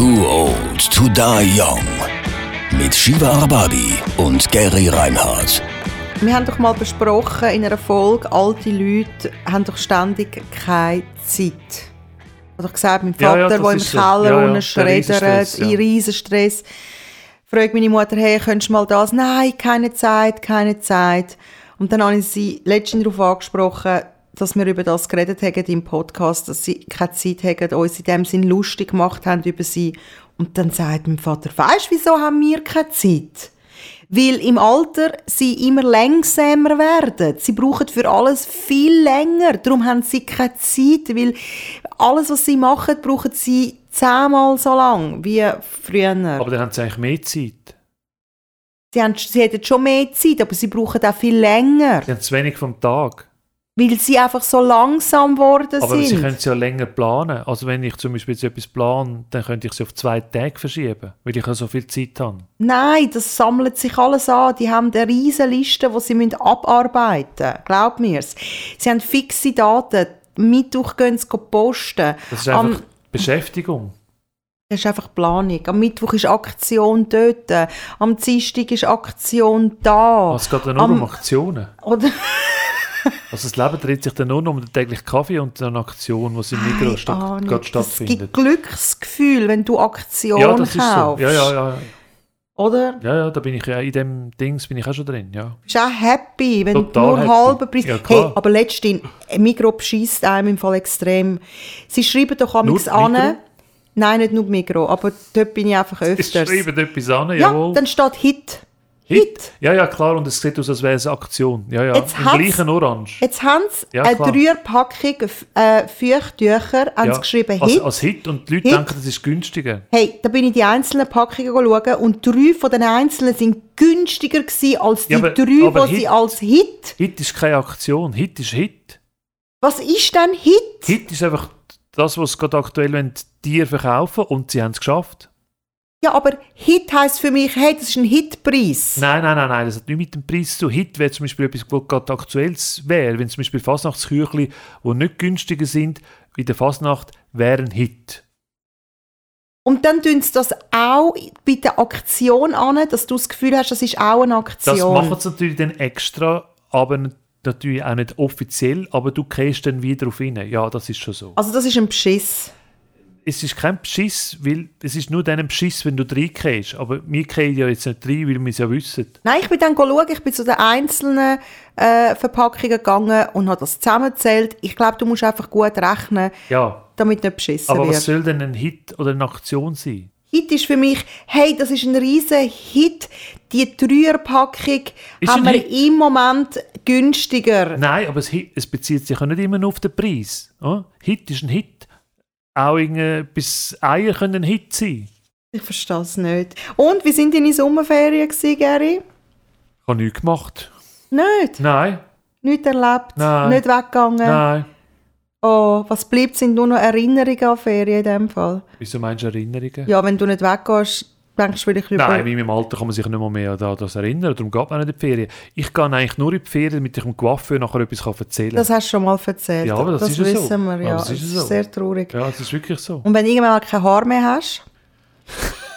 Too Old to Die Young. Mit Shiva Arbabi und Gary Reinhardt. Wir haben doch mal besprochen in einer Folge, alte Leute haben doch ständig keine Zeit. Ich habe doch gesagt, mein Ja, ja, Vater, das der im ist so. Keller Ja, ja, schreddert, ja. in Riesenstress. Fragt meine Mutter, hey, könntest du mal das? Nein, keine Zeit, keine Zeit. Und dann habe ich sie letztens darauf angesprochen, dass wir über das geredet haben im Podcast, dass sie keine Zeit haben, uns in dem Sinn lustig gemacht haben über sie. Und dann sagt mein Vater, weißt du, wieso haben wir keine Zeit? Weil im Alter sie immer langsamer werden. Sie brauchen für alles viel länger. Darum haben sie keine Zeit, weil alles, was sie machen, brauchen sie zehnmal so lang wie früher. Aber dann haben sie eigentlich mehr Zeit. sie, haben, sie hätten schon mehr Zeit, aber sie brauchen auch viel länger. Sie haben zu wenig vom Tag. Weil sie einfach so langsam geworden Aber sie sind. können es ja länger planen. Also wenn ich zum Beispiel jetzt etwas plane, dann könnte ich es auf zwei Tage verschieben, weil ich ja so viel Zeit habe. Nein, das sammelt sich alles an. Die haben eine riesige Liste, die sie müssen abarbeiten müssen. Glaub mir's. Sie haben fixe Daten. Mittwoch gehen sie posten. Das ist einfach Am- Beschäftigung. Das ist einfach Planung. Am Mittwoch ist Aktion dort. Am Dienstag ist Aktion da. Es geht ja nur Am- um Aktionen. Oder? Also das Leben dreht sich dann nur noch um den täglichen Kaffee und eine Aktion, die im Mikro statt, Ah, gerade nicht. stattfindet. Es gibt Glücksgefühl, wenn du Aktion ja, das ist so. kaufst. Ja, ja, ja. Oder? Ja, ja, da bin ich ja in dem Dings bin ich auch schon drin, ja. bist auch happy, wenn Total du nur halben Preis... Ja, hey, aber letztens, Migros bescheisst einem im Fall extrem. Sie schreiben doch Nur an... Nein, nicht nur Migros, aber dort bin ich einfach Sie öfters. schreiben etwas an, ja, jawohl. dann steht Hit. Hit. Ja, ja, klar, und es sieht aus, als wäre es eine Aktion. Ja, ja, Jetzt im gleichen Orange. Jetzt haben sie Ja, eine. Dreierpackung äh, Feuchttücher ja. sie geschrieben als, Hit. als Hit und die Leute Hit. denken, das ist günstiger. Hey, da bin ich die einzelnen Packungen schauen und drei von den einzelnen sind günstiger gewesen als die Ja, aber- drei, aber die sie Hit- als Hit. Hit ist keine Aktion, Hit ist Hit. Was ist denn Hit? Hit ist einfach das, was gerade aktuell wollen, verkaufen und sie haben es geschafft. Ja, aber Hit heisst für mich, hey, das ist ein Hitpreis. Nein, nein, nein, nein, das hat nichts mit dem Preis zu tun. Hit wäre zum Beispiel etwas, was gerade aktuell wäre. Wenn zum Beispiel Fasnachtsküchli, die nicht günstiger sind wie der Fasnacht, wären Hit. Und dann tun sie das auch bei der Aktion an, dass du das Gefühl hast, das ist auch eine Aktion. Das machen sie natürlich dann extra, aber natürlich auch nicht offiziell, aber du gehst dann wieder auf ihn. Ja, das ist schon so. Also das ist ein Beschiss. Es ist kein Beschiss, weil es ist nur dann ein Beschiss, wenn du reingehst. Aber wir gehen ja jetzt nicht rein, weil wir es ja wissen. Nein, ich bin dann schauen, ich bin zu den einzelnen äh, Verpackungen gegangen und habe das zusammengezählt. Ich glaube, du musst einfach gut rechnen, Ja, damit nicht beschissen aber wird. was soll denn ein Hit oder eine Aktion sein? Hit ist für mich, hey, das ist ein riesen Hit. Die Dreierpackung haben wir Hit. im Moment günstiger. Nein, aber es, es bezieht sich ja nicht immer nur auf den Preis. oder? Hit ist ein Hit. Auch bis Eier können ein Hit sein. Ich verstehe es nicht. Und, wie sind deine Sommerferien gewesen, Gary? Ich habe nichts gemacht. Nicht? Nein, Nicht erlebt? Nein. Nicht weggegangen? nein. Oh, was bleibt, sind nur noch Erinnerungen an Ferien in dem Fall. Wieso meinst du Erinnerungen? Ja, wenn du nicht weggehst, denkst du vielleicht über... Nein, wie im Alter kann man sich nicht mehr, mehr an das erinnern. Darum geht man nicht in die Ferien. Ich gehe eigentlich nur in die Ferien, damit ich dem Coiffeur nachher etwas erzählen kann. Das hast du schon mal erzählt. Ja, aber das ist ja so. wissen wir, ja. Aber das ist Es ja so. sehr traurig. Ja, das ist wirklich so. Und wenn du irgendwann mal kein Haar mehr hast,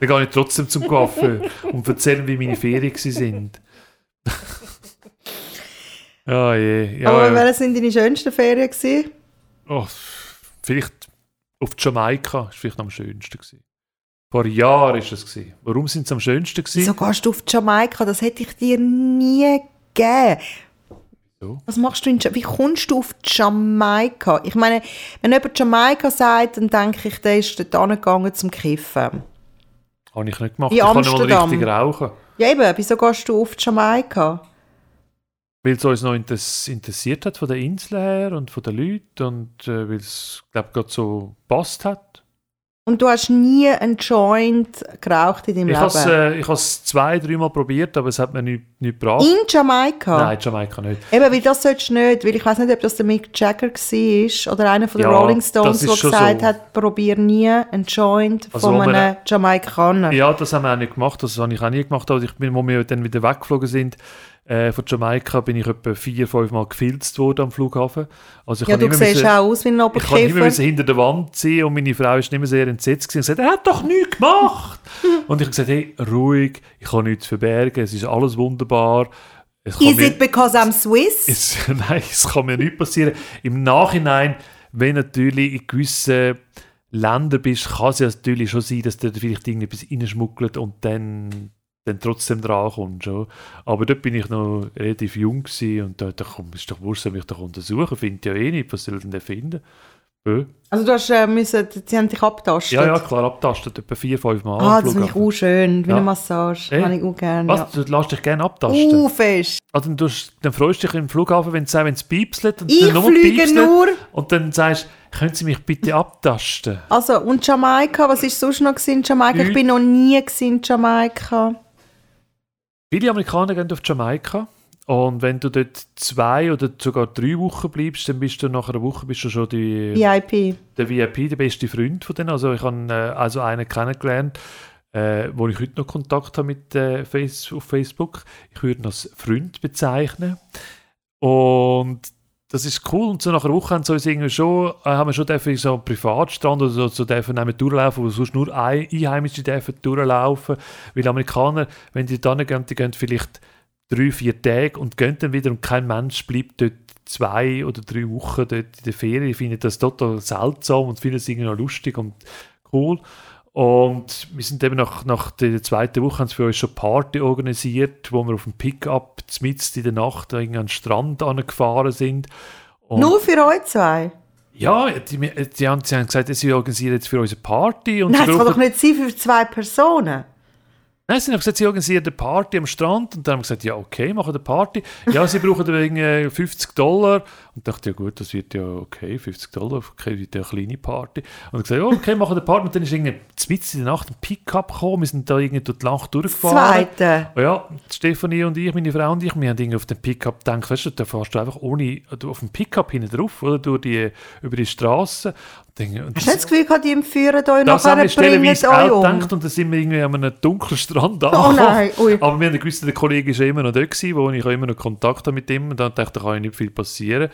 Dann gehe ich trotzdem zum Coiffeur und erzähle, wie meine Ferien sind. ja, je. Ja, aber ja. welche sind deine schönsten Ferien gewesen? Oh, vielleicht auf Jamaika ist vielleicht am schönsten gewesen. Vor Jahren ist es gewesen. Warum sind sie am schönsten gewesen? Wieso gehst du auf Jamaika? Das hätte ich dir nie gegeben. Wieso? Was machst du in Wie kommst du auf Jamaika? Ich meine, wenn jemand Jamaika sagt, dann denke ich, der ist dort angegangen zum Kiffen. Habe ich nicht gemacht. In ich kann nicht mal Amsterdam. richtig rauchen. Ja eben, wieso gehst du auf Jamaika? Weil es uns noch interess interessiert hat von der Insel her und von den Leuten und äh, weil es, glaube ich, gerade so passt hat. Und du hast nie einen Joint geraucht in deinem Ich habe es Leben? äh, ich has zwei, dreimal probiert, aber es hat mir nicht, nicht gebracht. in Jamaika? Nein, Jamaika nicht. Eben, weil das solltest du nicht, weil ich weiß nicht, ob das der Mick Jagger war oder einer von den Ja, Rolling Stones, der gesagt so. hat, probier nie einen Joint Also, von wo man- einem Jamaikaner. Ja, das haben wir auch nicht gemacht, das habe ich auch nie gemacht. Aber ich bin, wo wir dann wieder weggeflogen sind, Äh, von Jamaika bin ich etwa vier, fünf Mal gefilzt worden am Flughafen. Also ich Ja, kann du siehst müssen- auch aus wie ein ich kann immer Oberkäfer. müssen hinter der Wand sein und meine Frau ist nicht mehr sehr entsetzt und gesagt, er hat doch nichts gemacht. und ich habe gesagt, hey, ruhig, ich kann nichts verbergen, es ist alles wunderbar. Es Is mir- it because I'm Swiss? es, nein, es kann mir nicht passieren. Im Nachhinein, wenn natürlich in gewissen Ländern bist, kann es ja natürlich schon sein, dass du da vielleicht irgendetwas reinschmuggelt und dann, dann trotzdem drankommst. Ja. Aber dort bin ich noch relativ jung gewesen und da, da komm, ist doch wurscht, mich doch untersuchen, findet ja eh nicht, was soll denn der finden? Ja, Also du hast äh, müssen, sie haben dich abtastet. ja, ja, klar, abtastet, etwa vier, fünf Mal. Ah, das finde ich auch schön, wie Ja. eine Massage. Eh? Habe ich auch gerne. Was? Ja. Du lässt dich gerne abtasten? Uh, fest. Also, dann, tust, dann freust du dich im Flughafen, wenn es wenn es piepselt und Ich dann nur fliege nur. und dann sagst können Sie mich bitte abtasten? Also, und Jamaika, was war sonst noch in Jamaika? Ich bin noch nie in Jamaika. Viele Amerikaner gehen auf Jamaika und wenn du dort zwei oder sogar drei Wochen bleibst, dann bist du nach einer Woche bist du schon die, VIP. der VIP, der beste Freund von denen. Also ich habe äh, also einen kennengelernt, äh, wo ich heute noch Kontakt habe mit äh, Face, auf Facebook. Ich würde ihn als Freund bezeichnen. Und das ist cool. Und so nach einer Woche haben, uns irgendwie schon, äh, haben wir schon dürfen so einen Privatstrand oder so, so dürfen nehmen durchlaufen, wo sonst nur Ein- Einheimische dürfen durchlaufen. Weil Amerikaner, wenn die dann gehen, die gehen vielleicht drei, vier Tage und gehen dann wieder und kein Mensch bleibt dort zwei oder drei Wochen dort in der Ferien. Ich finde das total seltsam und finde es irgendwie noch lustig und cool. Und wir sind eben nach, nach der zweiten Woche haben sie für uns schon Party organisiert, wo wir auf dem Pickup mitten in der Nacht an den Strand angefahren sind. Und Nur für euch zwei? ja, die, die, haben, sie haben gesagt, sie organisieren jetzt für uns eine Party. Und Nein, das kann doch nicht sein für zwei Personen. Nein, sie haben gesagt, sie organisieren eine Party am Strand und dann haben wir gesagt, ja okay, machen eine Party. Ja, sie brauchen irgendwie 50 Dollar und dachte, ja gut, das wird ja okay, 50 Dollar, okay, wird ja eine kleine Party. Und ich gesagt, ja okay, machen eine Party und dann ist irgendwie mitten in der Nacht ein Pickup gekommen, wir sind da irgendwie durch die Nacht durchgefahren. Zweite. Ja, Stefanie und ich, meine Frau und ich, wir haben irgendwie auf den Pickup gedacht, weißt du, da fährst du einfach ohne, auf dem Pickup hinten drauf, oder, durch die, über die Straße. Dann- und Hast du das Gefühl gehabt, die führen euch nachher haben wir stellenweise euch auch um? gedacht und dann sind wir irgendwie an einem dunklen Strand Oh angekommen. nein, ui. Aber wir haben gewusst, der Kollege ist ja immer noch da gewesen, wo ich immer noch Kontakt habe mit ihm und dann dachte ich, da kann ja nicht viel passieren.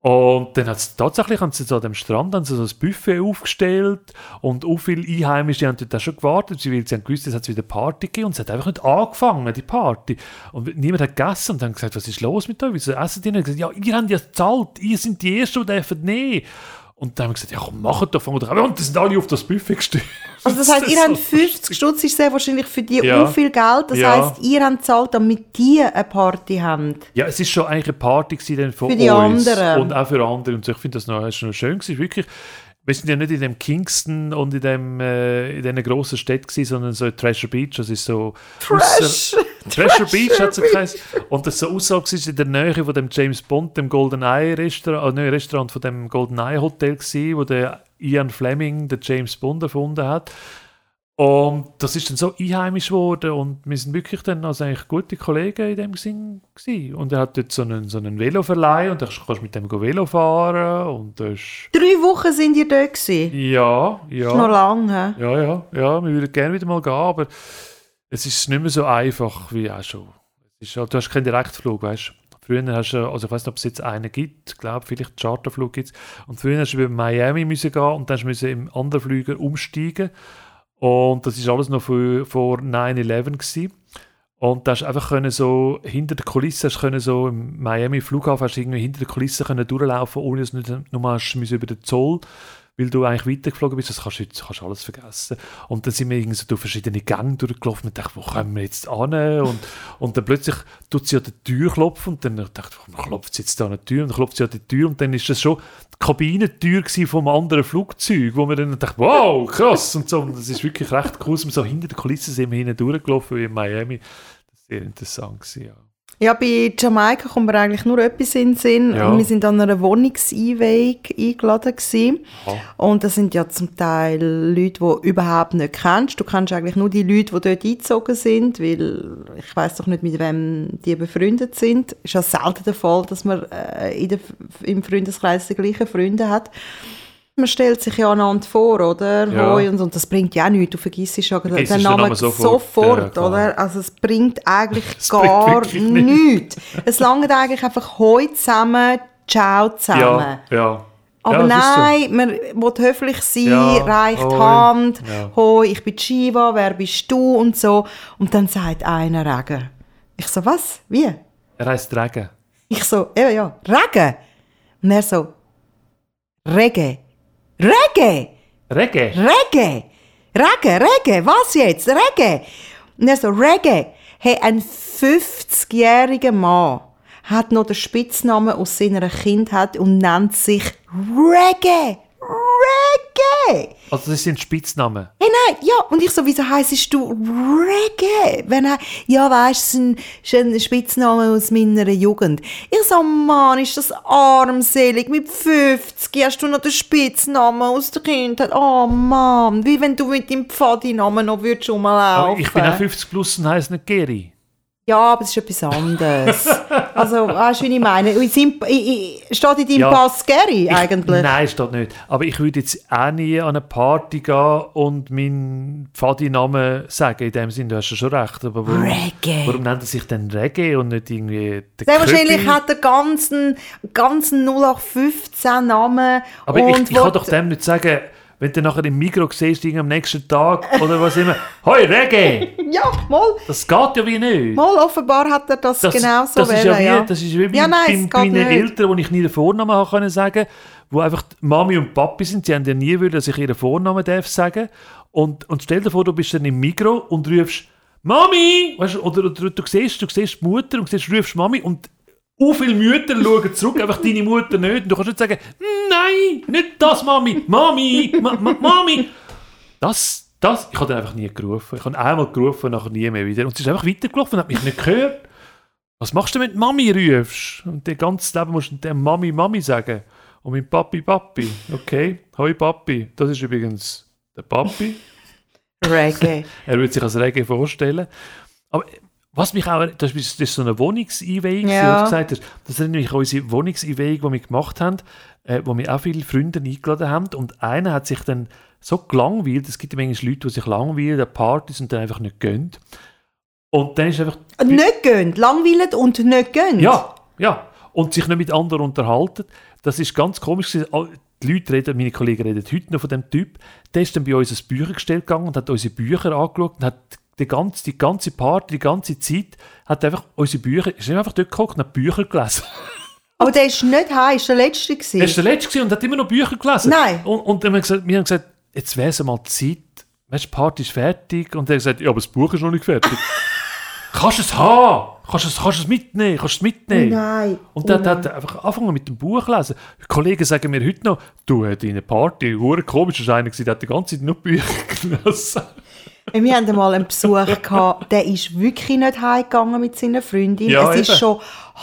Und dann hat tatsächlich haben sie so an dem Strand haben sie so ein Buffet aufgestellt und auch viele Einheimische haben dort auch schon gewartet, weil sie haben gewusst, es hat wieder Party gegeben und es hat einfach nicht angefangen, die Party. Und niemand hat gegessen und dann gesagt, was ist los mit euch, wieso essen die nicht? Und gesagt, ja, ihr habt ja gezahlt, ihr sind die Ersten, die dürfen nehmen. Und dann haben wir gesagt, ja komm, macht doch, fangt doch an. Und dann sind alle auf das Buffet gestürzt. Also das heisst, ihr habt so 50 Stutz, ist sehr wahrscheinlich für die Ja. viel Geld. Das Ja. heisst, ihr habt gezahlt, damit die eine Party haben. Ja, es ist schon eigentlich eine Party gewesen dann von Für die uns anderen. und auch für andere und so. Ich finde das noch, ist noch schön gewesen, wirklich. Wir sind ja nicht in dem Kingston und in dem äh, in diesen grossen Städten gewesen, sondern so in Treasure Beach, das ist so Trash! Treasure Beach hat es geheißen. Und das so aussage ist in der Nähe von dem James Bond, dem Golden Eye Restaurant, äh, Restaurant von dem Golden Eye Hotel gewesen, wo der Ian Fleming den James Bond erfunden hat. Und das ist dann so einheimisch geworden und wir sind wirklich dann also eigentlich gute Kollegen in dem Sinn gewesen. Und er hat dort so einen, so einen Veloverleih und da kannst du mit dem Velo fahren und das Drei Wochen sind ihr dort gewesen. ja, Das ist noch ja, lange. ja, ja, ja, wir würden gerne wieder mal gehen, aber es ist nicht mehr so einfach wie auch schon. Es ist, halt- du hast keinen Direktflug, weißt du. Früher hast du, also ich weiß nicht, ob es jetzt einen gibt, ich glaube, vielleicht einen Charterflug gibt Und früher hast du über Miami müssen gehen und dann musst du im anderen Flüger umsteigen. Und das ist alles noch vor, vor 9-11 gewesen. Und da hast einfach können so hinter der Kulisse können so im Miami Flughafen hast irgendwie hinter der Kulisse können durchlaufen, ohne dass du hast müssen über den Zoll, weil du eigentlich weitergeflogen bist. Das kannst du jetzt kannst alles vergessen. Und dann sind wir irgendwie so durch verschiedene Gänge durchgelaufen und dachte, wo kommen wir jetzt an? Und, und dann plötzlich tut sie an die Tür klopfen und dann dachte ich, klopft sie jetzt da an die Tür? Und dann klopft sie an die Tür und dann ist das schon die Kabinentür vom anderen Flugzeug, wo wir dann dachten, wow, krass und so. Und das ist wirklich recht cool, wir so hinter der Kulisse sind wir hinten durchgelaufen wie in Miami. Das ist sehr interessant gewesen, ja. Ja, bei Jamaika kommt mir eigentlich nur etwas in den Sinn. Ja. Wir sind an einer Wohnungseinweihung eingeladen gewesen. Aha. Und das sind ja zum Teil Leute, die du überhaupt nicht kennst. Du kennst eigentlich nur die Leute, die dort eingezogen sind, weil ich weiß doch nicht, mit wem die befreundet sind. Ist ja selten der Fall, dass man äh, in der, im Freundeskreis die gleichen Freunde hat. Man stellt sich ja einander vor, oder? Ja. Hoi und, und das bringt ja auch nichts. Du vergisst ja den, den Namen sofort, sofort. Ja, oder? Also es bringt eigentlich Es bringt gar wirklich nichts. es langt eigentlich einfach Hoi zusammen, Ciao zusammen. Ja, ja. Aber ja, ist so. nein, man will höflich sein, reicht die hoi. Hand, hoi, ich bin Shiva, wer bist du und so. Und dann sagt einer Regen. Ich so, was? Wie? Er heisst Regen. Ich so, ja, ja, Regen. Und er so, Rege. Rege! Regen? Reggae! Reggae, Reggae, was jetzt? Reggae! Und er so, Reggae. Hey, ein 50-jähriger Mann hat noch den Spitznamen aus seiner Kindheit und nennt sich Reggae. Reggae! Also das sind Spitznamen. Hey, nein, ja, und ich so, wieso heisst du Reggae? Wenn er, ja, weißt du, ein, ist ein Spitzname aus meiner Jugend. Ich so, Mann, ist das armselig, mit 50 hast du noch den Spitznamen aus der Kindheit. Oh, Mann, wie wenn du mit deinem Pfadinamen noch würdest rumlaufen. Aber ich bin auch 50 plus und heisst nicht Geri. Ja, aber es ist etwas anderes. also, weißt du, wie ich meine? In seinem- Steht in deinem Ja. Pass Gary eigentlich? Nein, steht nicht. Aber ich würde jetzt auch nie an eine Party gehen und meinen Pfadi-Namen sagen. In dem Sinne, du hast ja schon recht. Aber warum, Reggae. warum nennt er sich denn Reggae und nicht irgendwie der Sehr wahrscheinlich Köpi? hat er ganzen, ganzen 0815 Namen. Aber und ich, ich kann doch dem nicht sagen, wenn du nachher im Mikro siehst, am nächsten Tag oder was immer, «Hoi, Reggae!» Ja, mal, Das geht ja wie nicht. mal offenbar hat er das, Das, genau so das ist ja wie, das ist wie Ja, bei, nein, bei, meinen nicht. Eltern, wo ich nie den Vornamen habe können sagen, wo einfach die Mami und Papi sind, sie haben ja nie wollen, dass ich ihren Vornamen darf sagen. Und, und stell dir vor, du bist dann im Mikro und rufst «Mami!» weißt, du, oder, oder du siehst, du siehst die Mutter und siehst, rufst «Mami» und so viele Mütter schauen zurück, einfach deine Mutter nicht. Und du kannst nicht sagen «Nein, nicht das, Mami! Mami! Ma, ma, Mami!» Das, das, ich habe dann einfach nie gerufen. Ich habe einmal gerufen, nachher nie mehr wieder. Und sie ist einfach weitergelaufen und hat mich nicht gehört. Was machst du, wenn du Mami rufst? Und dein ganzes Leben musst du der Mami Mami sagen. Und mein Papi Papi. Okay, hoi Papi. Das ist übrigens der Papi. Reggae. Er würde sich als Reggae vorstellen. Aber was mich auch, das ist, das ist so eine Wohnungseinweihung, Ja. gesagt hast. Das ist nämlich unsere Wohnungseinweihung, die wir gemacht haben, äh, wo wir auch viele Freunde eingeladen haben. Und einer hat sich dann so gelangweilt, es gibt ja manchmal Leute, die sich langweilen an Partys und dann einfach nicht gehen. Und dann ist einfach nicht gönnt, langweilig und nicht gönnt. ja, ja. Und sich nicht mit anderen unterhalten. Das ist ganz komisch. Die Leute reden, meine Kollegen reden heute noch von dem Typ. Der ist dann bei uns ins Büchergestell gegangen und hat unsere Bücher angeschaut und hat die ganze, die ganze Party, die ganze Zeit, hat einfach unsere Bücher, ist einfach dort geguckt und hat Bücher gelesen. Aber der ist nicht heim, ist der Letzte gewesen. Er ist der Letzte und hat immer noch Bücher gelesen. Nein. Und, und dann haben wir, gesagt, wir haben gesagt, jetzt wäre es mal Zeit, weißt du, die Party ist fertig. Und er hat gesagt, ja, aber das Buch ist noch nicht fertig. kannst du es haben? Kannst du es, kannst es mitnehmen? Kannst du es mitnehmen? Nein. Und dann hat er einfach angefangen mit dem Buch zu lesen. Kollegen sagen mir heute noch, du, äh, deine Party, hure komisch ist einer gewesen, der hat die ganze Zeit nur Bücher gelesen. Hey, Wir hatten mal einen Besuch, gehabt, der ist wirklich nicht heimgegangen mit seiner Freundin. Ja, es war schon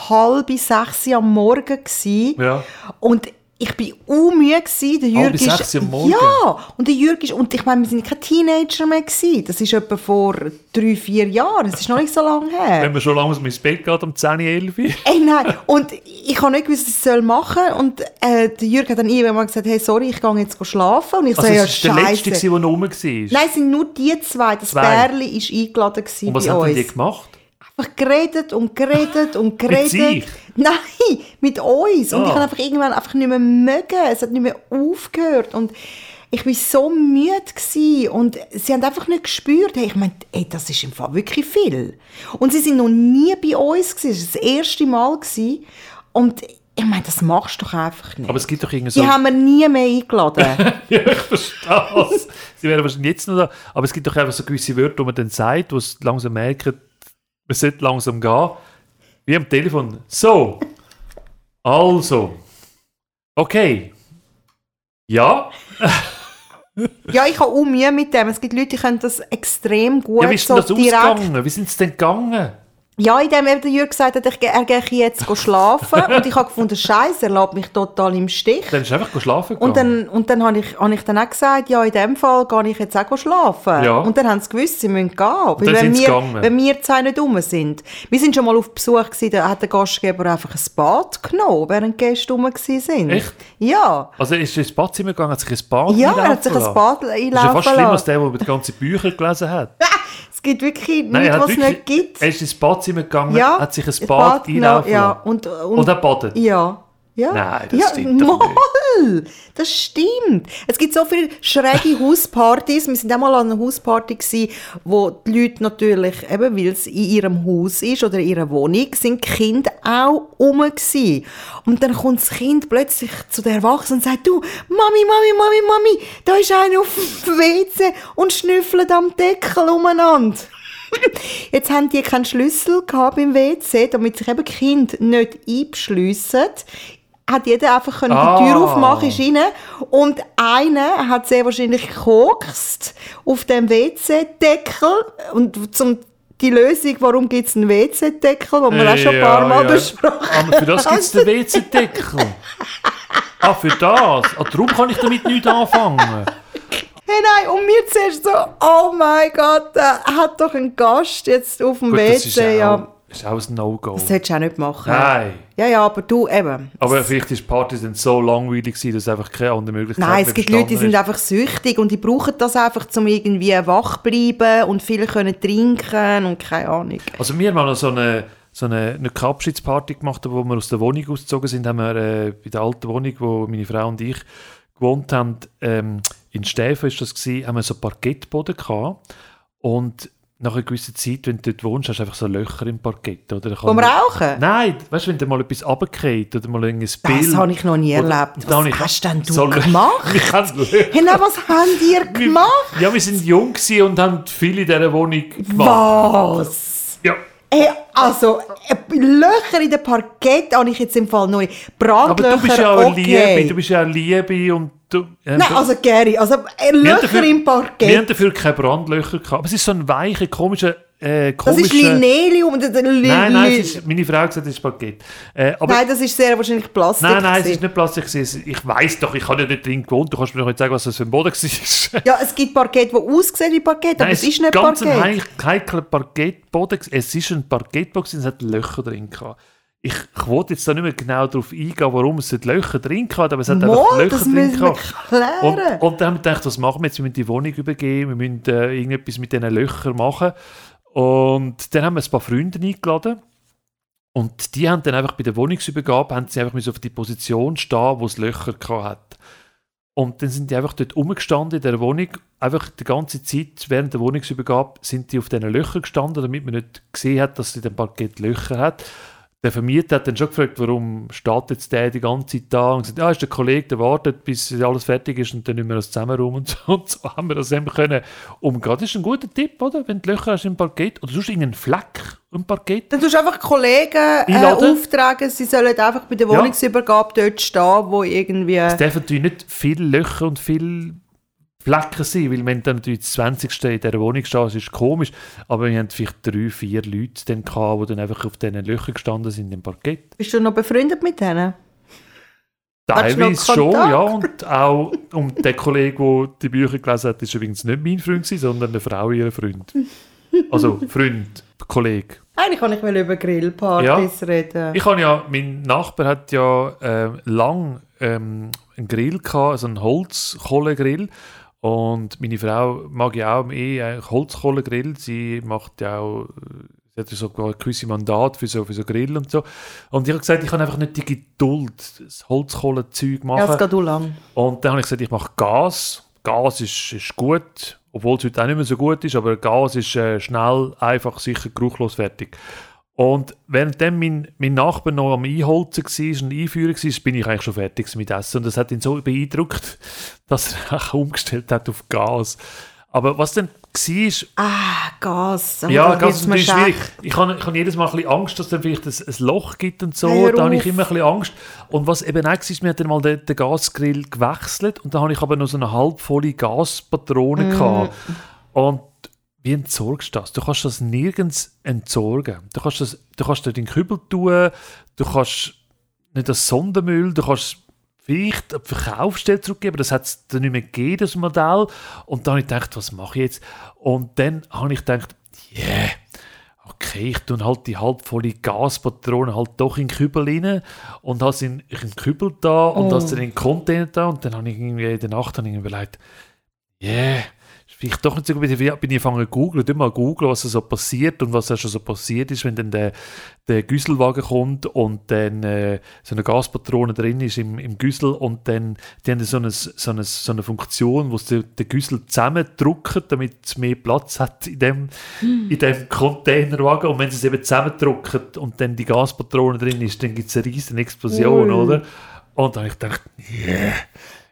halb sechs Uhr am Morgen. Gewesen. Ja. Und ich war unmüde. Gewesen. Der Jürg ist, Uhr am Morgen? Ja, und der Jürg ist, und ich meine, wir sind keine Teenager mehr. Gewesen. Das ist etwa vor drei, vier Jahren. Es ist noch nicht so lange her. Wenn man schon langsam ins Bett geht, um 10, 11 Uhr. Ey, nein. Und ich habe nicht gewusst, was ich soll machen soll. Und äh, der Jürg hat dann irgendwann mal gesagt, hey, sorry, ich gehe jetzt schlafen. Und ich Also so, ja, war der Letzte, scheiße. der noch rum war. Nein, es sind nur die zwei. Das Zwei. Bärli war eingeladen gewesen Und was bei haben uns. die gemacht? Einfach geredet und geredet und geredet. sich? Nein, mit uns. Und Ah. ich habe einfach irgendwann einfach nicht mehr mögen. Es hat nicht mehr aufgehört. Und ich war so müde gewesen. und sie haben einfach nicht gespürt, hey, ich meine, ey, das ist im Fall wirklich viel. Und sie sind noch nie bei uns gewesen. Das war das erste Mal gewesen. Und ich meine, das machst du doch einfach nicht. Aber es gibt doch irgendwie so... Die haben wir nie mehr eingeladen. ja, ich verstehe es. Sie wären wahrscheinlich jetzt noch da. Aber es gibt doch einfach so gewisse Wörter, die man dann sagt, wo es langsam merkt, man sollte langsam gehen. Wie am Telefon. So. Also. Okay. Ja. ja, ich habe auch Mühe mit dem. Es gibt Leute, die können das extrem gut Ja, wie ist denn das ausgegangen? Wie sind es denn gegangen? Ja, in dem der Jürg gesagt hat, ich, ge- er gehe jetzt schlafen. und ich habe gefunden, Scheiße, er lässt mich total im Stich. Dann ist er einfach schlafen gegangen. Und dann, und dann habe ich, hab ich dann auch gesagt, ja, in dem Fall gehe ich jetzt auch schlafen. Ja. Und dann haben sie gewusst, sie müssen gehen. Weil wenn wir, gegangen. wenn wir zwei nicht rum sind. Wir sind schon mal auf Besuch gewesen, da hat der Gastgeber einfach ein Bad genommen, während die Gäste rum sind. Echt? Ja. Also er ist ins Badzimmer gegangen, hat sich ein Bad Ja, er hat sich ein einlaufen Bad lassen. Das ist ja einlaufen fast schlimmer als der, der über die ganzen Bücher gelesen hat. Es gibt wirklich Nein, nichts, was es nicht gibt. Er ist ins Badzimmer gegangen, ja, hat sich ein Bad, genommen, einlaufen ja. Und, und, Und er badet. Ja. Ja. Nein, das ja, stimmt doch mal, Das stimmt. Es gibt so viele schräge Hauspartys. Wir sind auch mal an einer Hausparty gewesen, wo die Leute natürlich, eben weil es in ihrem Haus ist oder in ihrer Wohnung, sind die Kinder auch rum gewesen. Und dann kommt das Kind plötzlich zu der Erwachsenen und sagt, du, Mami, Mami, Mami, Mami, da ist einer auf dem WC und schnüffelt am Deckel umeinander. Jetzt haben die keinen Schlüssel gehabt beim WC, damit sich eben Kinder nicht einbeschliessen. Hat jeder einfach können Ah. die Tür aufmachen, ist rein. Und einer hat sehr wahrscheinlich gekokst auf dem WC-Deckel. Und zum die Lösung, warum gibt es einen WC-Deckel, den wir auch schon ein paar Mal besprochen haben. Aber für das gibt es den WC-Deckel. ah, für das? Ah, darum kann ich damit nichts anfangen. Hey, nein, und mir zuerst so, oh mein Gott, er hat doch einen Gast jetzt auf dem Gut, WC. auch, Ja, ist auch ein No-Go. das solltest du auch nicht machen. Nein. Ja, ja, aber du eben. Aber vielleicht ist die Party dann so langweilig gewesen, dass einfach keine andere Möglichkeit Nein, es gibt Leute, die sind einfach süchtig und die brauchen das einfach, um irgendwie wach bleiben und viele können trinken und keine Ahnung. Also wir haben noch so eine, so eine, eine Abschiedsparty gemacht, wo wir aus der Wohnung ausgezogen sind, haben wir äh, bei der alten Wohnung, wo meine Frau und ich gewohnt haben, ähm, in Stäfen ist das gewesen, haben wir so Parkettboden gehabt und nach einer gewissen Zeit, wenn du dort wohnst, hast du einfach so Löcher im Parkett, oder? Vom man- Rauchen? Nein, weißt du, wenn da mal etwas runterfällt oder mal irgendein Bild... Das habe ich noch nie oder- erlebt. habe Was ich- hast denn du so- gemacht? Wir haben Löcher. Hey, nein, was habt ihr gemacht? Ja, wir sind jung und haben viel in dieser Wohnung gemacht. Was? Ja. Hey, also, äh, Löcher in den Parkett habe ich jetzt im Fall noch nicht. Aber Brandlöcher, du bist ja auch okay. Liebe, du bist ja auch Liebe und du... Nein, also Gary, also äh, Löcher dafür- im Wir haben Parkett. dafür keine Brandlöcher gehabt. Aber es ist so ein weicher, komischer, äh, Das komischer... ist Linoleum. und- und- Li- Nein, nein, es ist, meine Frau gesagt, es ist Parkett. Äh, aber Nein, das ist sehr wahrscheinlich Plastik. nein, nein, es ist nicht Plastik. Ich weiss doch, ich habe ja nicht drin gewohnt. Du kannst mir doch nicht sagen, was das für ein Boden war. Ja, es gibt Parkett, die aussehen wie Parkett, aber Nein, es ist nicht ganz ein Parkett. heik- heikler Parkettboden. Es ist ein gewesen, es hat Löcher drin gehabt. Ich, ich wollte jetzt da nicht mehr genau darauf eingehen, warum es dort Löcher drin hat, aber es hat einfach Mal, Löcher das drin gehabt. Und, und dann haben wir gedacht, was machen wir jetzt? Wir müssen die Wohnung übergeben, wir müssen äh, irgendetwas mit diesen Löchern machen. Und dann haben wir ein paar Freunde eingeladen. Und die haben dann einfach bei der Wohnungsübergabe haben sie einfach auf die Position stehen, wo es Löcher hat. Und dann sind die einfach dort rumgestanden in der Wohnung. Einfach die ganze Zeit während der Wohnungsübergabe sind die auf diesen Löchern gestanden, damit man nicht gesehen hat, dass sie den Parkett Löcher hat. Der Vermieter hat dann schon gefragt, warum steht jetzt der die ganze Zeit da und gesagt, ja, ist der Kollege, der wartet, bis alles fertig ist und dann nicht mehr das zusammenrum und so, und so haben wir das eben können umgehen. Das ist ein guter Tipp, oder? Wenn du Löcher hast im Parkett oder sonst irgendeinen Fleck im Parkett. Dann tust du einfach Kollegen äh, auftragen, sie sollen einfach bei der Ja. Wohnungsübergabe dort stehen, wo irgendwie... Es dürfen natürlich nicht viele Löcher und viele Flecken sein, weil wenn dann natürlich das 20. in dieser Wohnung stehst, ist komisch. Aber wir haben vielleicht drei, vier Leute dann gehabt, die dann einfach auf diesen Löchern gestanden sind im Parkett. Bist du noch befreundet mit denen? Teilweise schon, ja. Und auch und der Kollege, der die Bücher gelesen hat, ist übrigens nicht mein Freund, sondern eine Frau ihrer Freund. Also Freund, Kollege. Eigentlich kann ich mal über Grillpartys reden. Ich habe ja, mein Nachbar hat ja ähm, lang ähm, einen Grill gehabt, also einen Holzkohlegrill. Und meine Frau mag ja auch eh eigentlich Holzkohlegrill. Sie macht ja auch, äh, sie hat so ein gewisse Mandat für so, für so Grill und so. Und ich habe gesagt, ich kann einfach nicht die Geduld, das Holzkohlezeug machen. ja, es geht auch lang. Und dann habe ich gesagt, ich mache Gas. Gas ist, ist gut, obwohl es heute auch nicht mehr so gut ist, aber Gas ist äh, schnell, einfach, sicher, geruchlos fertig. Und währenddem mein, mein Nachbar noch am Einholzen war und Einführen war, bin ich eigentlich schon fertig mit Essen. Und das hat ihn so beeindruckt, dass er umgestellt hat auf Gas. Aber was dann war, Ah, Gas. Oh, ja, wird's mir natürlich schwierig. schlecht. Ich habe, ich habe jedes Mal ein bisschen Angst, dass es dann vielleicht ein, ein Loch gibt und so. Hör da habe ich auf. immer ein bisschen Angst. Und was eben auch war, wir dann mal den, den Gasgrill gewechselt und da habe ich aber noch so eine halbvolle Gaspatrone Mm. gehabt. Und wie entsorgst du das? Du kannst das nirgends entsorgen. Du kannst, das, du kannst dort in den Kübel tun, du kannst nicht das Sondermüll, du kannst vielleicht eine Verkaufsstelle zurückgeben, das hat es dann nicht mehr gegeben, das Modell. Und dann habe ich gedacht, was mache ich jetzt? Und dann habe ich gedacht, yeah, okay, ich tue halt die halbvolle Gaspatrone halt doch in den Kübel rein und habe sie in, in den Kübel da und Oh. das dann in den Container da und dann habe ich irgendwie in der Nacht habe ich überlegt, yeah, vielleicht doch nicht so gut. Ich bin angefangen zu googeln, immer googeln, was so passiert und was da schon so passiert ist, wenn dann der, der Güsselwagen kommt und dann äh, so eine Gaspatrone drin ist im, im Güssel und dann die haben so eine, so eine, so eine Funktion, wo sie den Güssel zusammendrücken, damit es mehr Platz hat in dem, in dem Containerwagen und wenn sie es eben zusammendrücken und dann die Gaspatrone drin ist, dann gibt es eine riesen Explosion, Ui. oder? Und dann habe ich gedacht, yeah,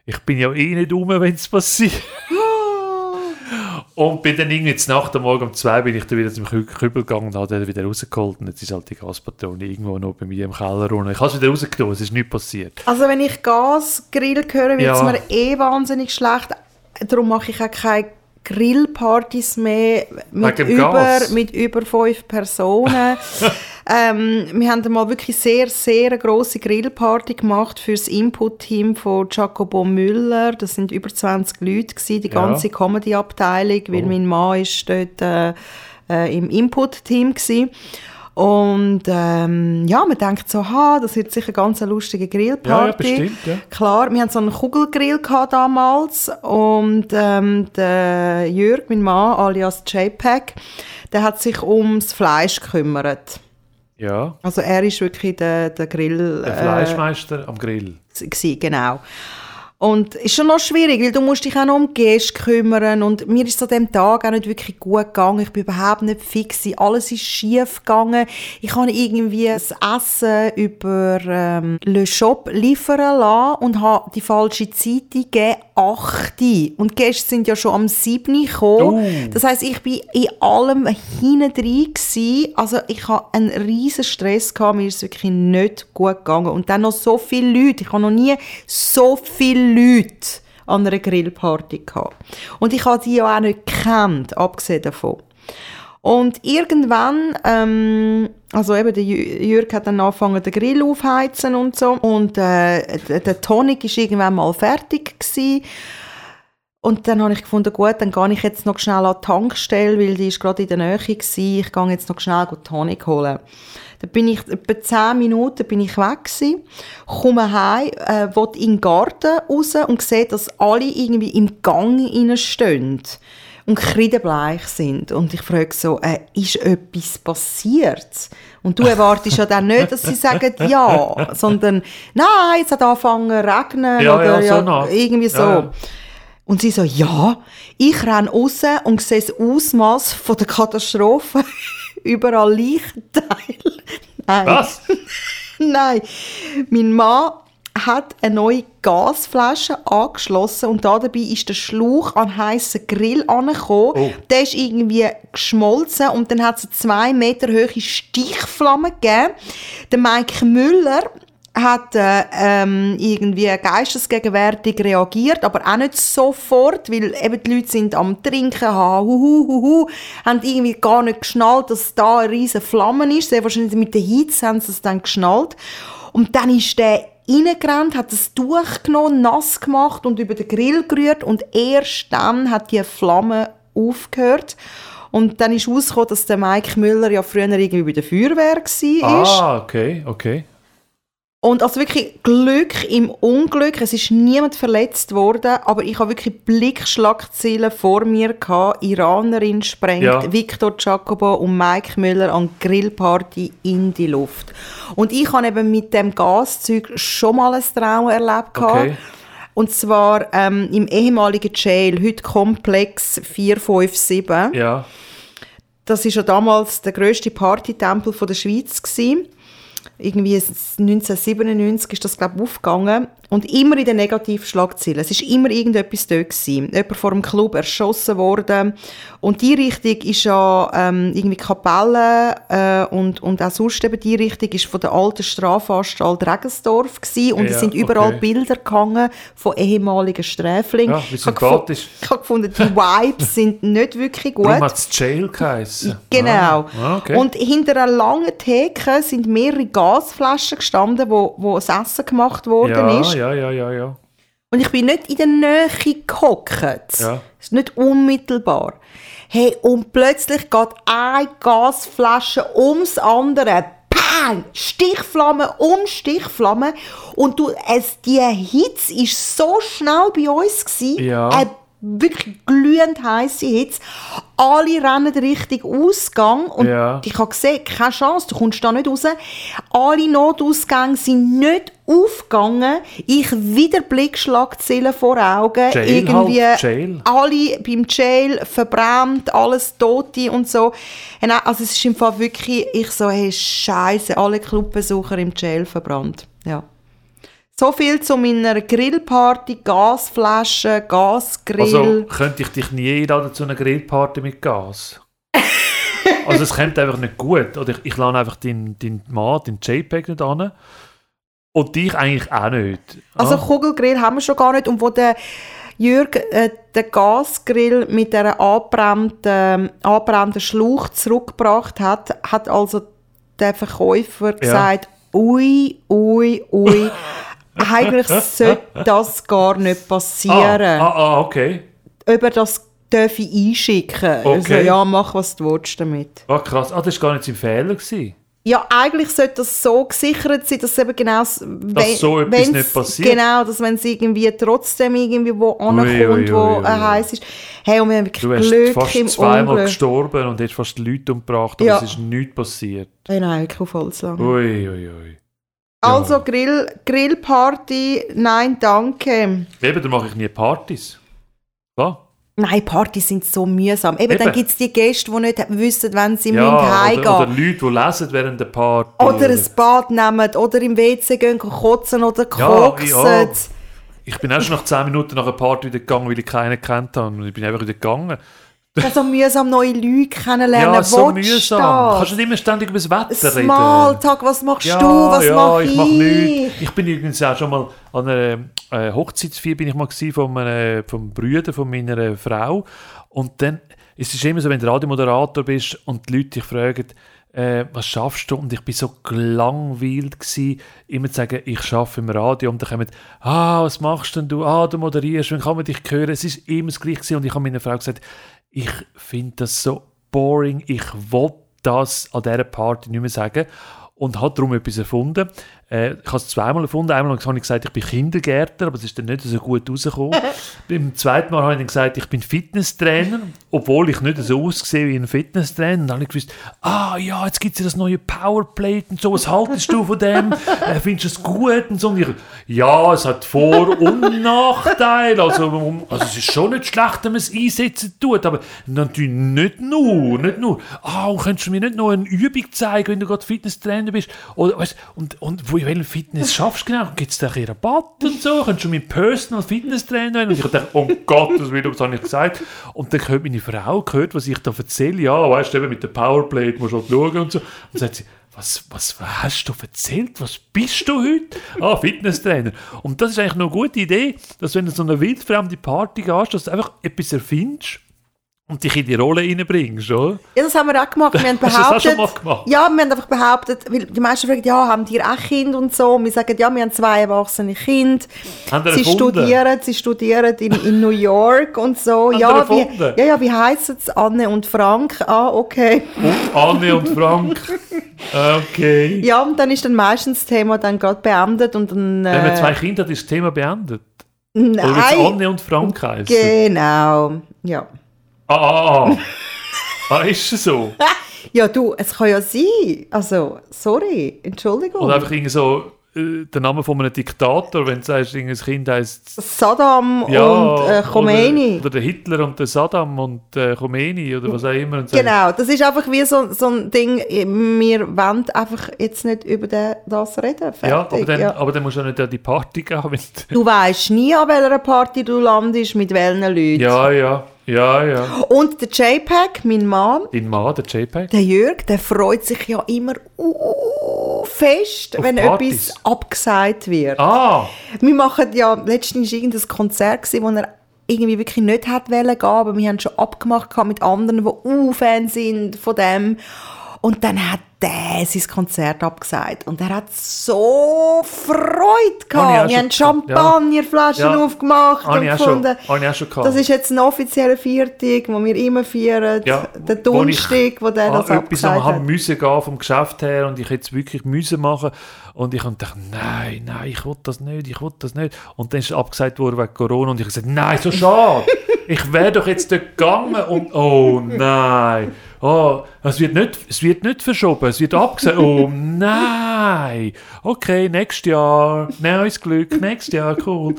ich bin ja eh nicht rum, wenn es passiert. Und bin dann irgendwie zur Nacht am Morgen um zwei bin ich dann wieder zum Kü- Kübel gegangen und habe den wieder rausgeholt. Und jetzt ist halt die Gaspatrone irgendwo noch bei mir im Keller runter. Ich habe es wieder rausgenommen, es ist nichts passiert. Also wenn ich Gasgrill höre, wird es Ja. mir eh wahnsinnig schlecht. Darum mache ich auch keine Grillpartys mehr mit dem über, mit über fünf Personen. ähm, wir haben mal wirklich sehr, sehr eine grosse Grillparty gemacht für das Input-Team von Jacobo Müller. Das sind über 20 Leute, gewesen, die Ja. ganze Comedy-Abteilung, weil Oh. mein Mann ist dort äh, äh, im Input-Team gewesen. Und ähm, ja, man denkt so, ha, das wird sicher ganz eine lustige Grillparty. Ja, ja, bestimmt, ja. Klar, wir hatten so einen Kugelgrill gehabt damals und ähm, der Jörg, mein Mann, alias JPEG, der hat sich ums Fleisch gekümmert. Ja, Also er ist wirklich der, der Grill... der äh, Fleischmeister am Grill. gsi, genau. Und ist schon noch schwierig, weil du musst dich auch noch um Gäste kümmern und mir ist es an dem Tag auch nicht wirklich gut gegangen. Ich bin überhaupt nicht fix, alles ist schief gegangen. Ich habe irgendwie das Essen über ähm, Le Shop liefern lassen und habe die falsche Zeit gegeben, 8 Und die Gäste sind ja schon am 7 gekommen. Oh. Das heisst, ich bin in allem hinten drin gewesen. Also ich hatte einen riesen Stress, gehabt. mir ist es wirklich nicht gut gegangen. Und dann noch so viele Leute. Ich habe noch nie so viele Leute an einer Grillparty gehabt. Und ich habe die ja auch nicht gekannt, abgesehen davon. Und irgendwann, ähm, also eben der Jü- Jürg hat dann angefangen, den Grill aufheizen und so. Und äh, der- Tonic ist irgendwann mal fertig gewesen. Und dann habe ich gefunden, gut, dann gehe ich jetzt noch schnell an die Tankstelle, weil die ist gerade in der Nähe gewesen. Ich gehe jetzt noch schnell die Tonic holen. Dann bin ich, etwa 10 Minuten bin ich weg gewesen, komme heim, äh, will in den Garten raus und sehe, dass alle irgendwie im Gang stehen und kreidebleich sind. Und ich frage so, äh, ist etwas passiert? Und du erwartest ja dann nicht, dass sie sagen ja, sondern nein, es hat angefangen zu regnen Ja, oder ja, so nach. irgendwie so. Ja, ja. Und sie so, ja, ich renne raus und sehe das Ausmaß von der Katastrophe. Überall Leichenteile. Nein. Was? Nein. Mein Mann hat eine neue Gasflasche angeschlossen und da dabei ist der Schlauch an heißen Grill angekommen. Oh. Der ist irgendwie geschmolzen und dann hat es zwei Meter hohe Stichflamme gegeben. Der Mike Müller hat äh, ähm, irgendwie geistesgegenwärtig reagiert, aber auch nicht sofort, weil eben die Leute sind am Trinken, ha, hu, hu, hu, hu, haben irgendwie gar nicht geschnallt, dass da eine riesige Flamme ist. Sehr wahrscheinlich mit der Hitze haben sie es dann geschnallt. Und dann ist der reingerannt, hat das Tuch genommen, nass gemacht und über den Grill gerührt und erst dann hat die Flamme aufgehört. Und dann ist rausgekommen, dass der Mike Müller ja früher irgendwie bei der Feuerwehr war. Ah, okay, okay. Und also wirklich Glück im Unglück. Es ist niemand verletzt worden, aber ich habe wirklich Blickschlagzeilen vor mir gehabt. Iranerin sprengt Ja. Victor Jacobo und Mike Müller an Grillparty in die Luft. Und ich habe eben mit dem Gaszeug schon mal ein Traum erlebt. gehabt. Okay. Und zwar ähm, im ehemaligen Jail, heute Komplex 457. Ja. Das ist ja damals der grösste Partytempel der Schweiz gewesen. Irgendwie 1997 ist das glaube ich aufgegangen Und immer in den Negativschlagzeilen. Es war immer irgendetwas. Gewesen. Jemand vor dem Club erschossen worden. Und die Richtung ist ja ähm, irgendwie Kapelle äh, und, und auch sonst eben die Richtung ist von der alten Strafanstalt Regensdorf gewesen. Und es Ja, sind überall okay. Bilder gehangen von ehemaligen Sträflingen. Ja, wie Ich habe gefu- sympathisch. Ich habe gefunden, die Vibes sind nicht wirklich gut. Darum hat es Jail geheißen. Genau. Ah, okay. Und hinter einer langen Theke sind mehrere Gasflaschen gestanden, wo, wo das Essen gemacht worden ja, ist. Ja, ja, ja, ja. Und ich bin nicht in der Nähe gehockt. Ja. Das ist nicht unmittelbar. Hey, und plötzlich geht eine Gasflasche ums andere. Bang! Stichflamme um Stichflamme. Und du, es, die Hitze war so schnell bei uns. Gewesen. Ja. Eine wirklich glühend heiße Hitze. Alle rennen Richtung Ausgang. Und Ja. ich habe gesehen, keine Chance, du kommst da nicht raus. Alle Notausgänge sind nicht aufgegangen. Ich wieder Blickschlagzeilen vor Augen. Jail irgendwie halt, Jail. alle beim Jail verbrannt, alles Tote und so. Nein, Also es ist im Fall wirklich, ich so, hey, Scheiße, alle Clubbesucher im Jail verbrannt. Ja. So viel zu meiner Grillparty, Gasflaschen, Gasgrill. Also könnte ich dich nie einladen zu einer Grillparty mit Gas? also es kommt einfach nicht gut. Oder ich, ich lade einfach deinen dein Mann, den JPEG nicht an. Und dich eigentlich auch nicht. Also Ah, Kugelgrill haben wir schon gar nicht. Und wo der Jürg äh, den Gasgrill mit dieser angebrannten, angebrannten Schlauch zurückgebracht hat, hat also der Verkäufer gesagt, ui, ui, ui, eigentlich sollte das gar nicht ah, passieren. ah, ah, okay. Ob er das darf ich einschicken. Also, Okay. ja, mach, was du willst damit. Ah, krass. Ah, das war gar nicht sein Fehler. Gewesen. Ja, eigentlich sollte das so gesichert sein, dass eben genau, s- wenn- so etwas nicht passiert. Genau, dass wenn es irgendwie trotzdem irgendwie wo ankommt, wo äh, heiß ist. Hey, und wir haben wirklich Du hast Glück fast im zweimal Unglück. gestorben und hast fast Leute umgebracht, aber Ja. es ist nichts passiert. Hey, nein, wirklich auf Holz lang. Ui, ui, ui. Also Grill, Grillparty, nein, danke. Eben, da mache ich nie Partys. Klar. Nein, Partys sind so mühsam. Eben, dann Eben. gibt es die Gäste, die nicht wissen, wenn sie Ja, heimgehen oder, oder. Leute, die lesen während der Party. Oder ein Bad nehmen oder im WC gehen kotzen oder koksen. ja. Ich bin auch schon nach 10 Minuten nach einer Party wieder gegangen, weil ich keinen kennt habe. Ich bin einfach wieder gegangen. Ja, so mühsam neue Leute kennenlernen. Ja, so mühsam. das? Kannst du nicht immer ständig über das Wetter reden. Smalltalk, was machst ja, du, was ja, mach ich ich? mach nichts. Ich bin übrigens auch schon mal an einer äh, Hochzeitsfeier bin ich mal von einem, vom Brüder von meiner Frau. Und dann, es ist immer so, wenn du Radiomoderator bist und die Leute dich fragen, äh, was schaffst du? Und ich bin so gelangweilt gewesen, immer zu sagen, ich schaffe im Radio. Und dann kommen, ah, was machst denn du? Ah, du moderierst, wann kann man dich hören? Es ist immer das Gleiche gewesen. Und ich habe meiner Frau gesagt, ich finde das so boring, ich will das an dieser Party nicht mehr sagen. Und habe darum etwas erfunden. Äh, ich habe es zweimal erfunden. Einmal habe ich gesagt, ich bin Kindergärtner, aber es ist dann nicht so gut rausgekommen. Beim zweiten Mal habe ich dann gesagt, ich bin Fitnesstrainer, obwohl ich nicht so aussehe wie ein Fitnesstrainer. Und dann habe ich gewusst, ah ja, jetzt gibt es ja das neue Powerplate und so, was haltest du von dem? Äh, findest du es gut? Und so. Und ich, ja, es hat Vor- und Nachteile. Also, also es ist schon nicht schlecht, wenn man es einsetzen tut, aber natürlich nicht nur, nicht nur. Ah, und könntest du mir nicht noch eine Übung zeigen, wenn du gerade Fitnesstrainer bist? Oder, weißt, und, und wo in welchem Fitness schaffst du genau? Gibt es da einen Rabatt und so? Könntest du mein Personal Fitnesstrainer werden? Und ich dachte, um Gottes Willen, was habe ich gesagt? Und dann hört meine Frau, gehört, was ich da erzähle. Ja, weißt du, eben mit der Powerplate musst du halt schauen und so. Und dann sagt sie, was, was hast du erzählt? Was bist du heute? Ah, Fitnesstrainer. Und das ist eigentlich noch eine gute Idee, dass wenn du so eine wildfremde Party gehst, dass du einfach etwas erfindest und dich in die Rolle reinbringst, oder? Ja, das haben wir auch gemacht. Wir haben Hast du das auch behauptet, schon mal gemacht? ja, wir haben einfach behauptet, weil die meisten fragen, ja, haben die auch Kinder und so. Und wir sagen, ja, wir haben zwei erwachsene Kinder. Haben Sie erfunden? studieren, sie studieren in, in New York und so. Haben ja, wie, ja, ja, wie heissen es? Anne und Frank. Ah, okay. Und Anne und Frank. Okay. Ja, und dann ist dann meistens das Thema dann gerade beendet und dann... Wenn man Äh, zwei Kinder hat, ist das Thema beendet. Oder nein, Anne und Frank heißen? genau. Ja. Ah, ah, ah. ah, ist es so? ja, du, es kann ja sein. Also, sorry, Entschuldigung. Oder einfach irgendwie so äh, der Name von einem Diktator, wenn du sagst, ein Kind heisst Saddam ja, und äh, Khomeini. Oder, oder der Hitler und der Saddam und äh, Khomeini oder was auch immer. Genau, das ist einfach wie so, so ein Ding, wir wollen einfach jetzt nicht über den, das reden. Fertig. ja, aber dann, ja. aber dann musst du auch nicht an die Party gehen. Du weißt nie, an welcher Party du landest, mit welchen Leuten. ja, ja, ja, ja. Und der JPEG, mein Mann, Dein Mann, der JPEG. der Jörg, der freut sich ja immer uh, fest, Auf wenn Partys. etwas abgesagt wird. Ah, Wir machen ja, letztens war irgendein Konzert, gewesen, wo er irgendwie wirklich nicht hat wollen gehen, aber wir haben schon abgemacht mit anderen, die uh, Fan sind von dem. Und dann hat der sein Konzert abgesagt. Und er hat so Freude ich gehabt. Wir haben. Champagnerflaschen Ja. aufgemacht und ich, gefunden, ich das ist jetzt ein offizieller Viertag, den wir immer feiern. Ja, der wo Donnerstag, wo der an das abgesagt hat. müssen gehen vom Geschäft her und ich jetzt wirklich müssen machen und ich habe gedacht, nein, nein, ich will das nicht, ich will das nicht und dann ist es abgesagt worden wegen Corona und ich habe gesagt, nein, so schade, ich wäre doch jetzt dort gegangen und oh nein, oh, es wird nicht, es wird nicht verschoben, es wird abgesagt, oh nein, okay, nächstes Jahr, neues Glück, nächstes Jahr, cool.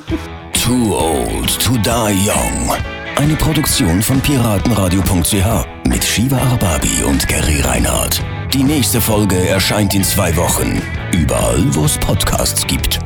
Too old to die young. Eine Produktion von piratenradio.ch mit Shiva Arbabi und Gary Reinhardt. Die nächste Folge erscheint in zwei Wochen. Überall, wo es Podcasts gibt.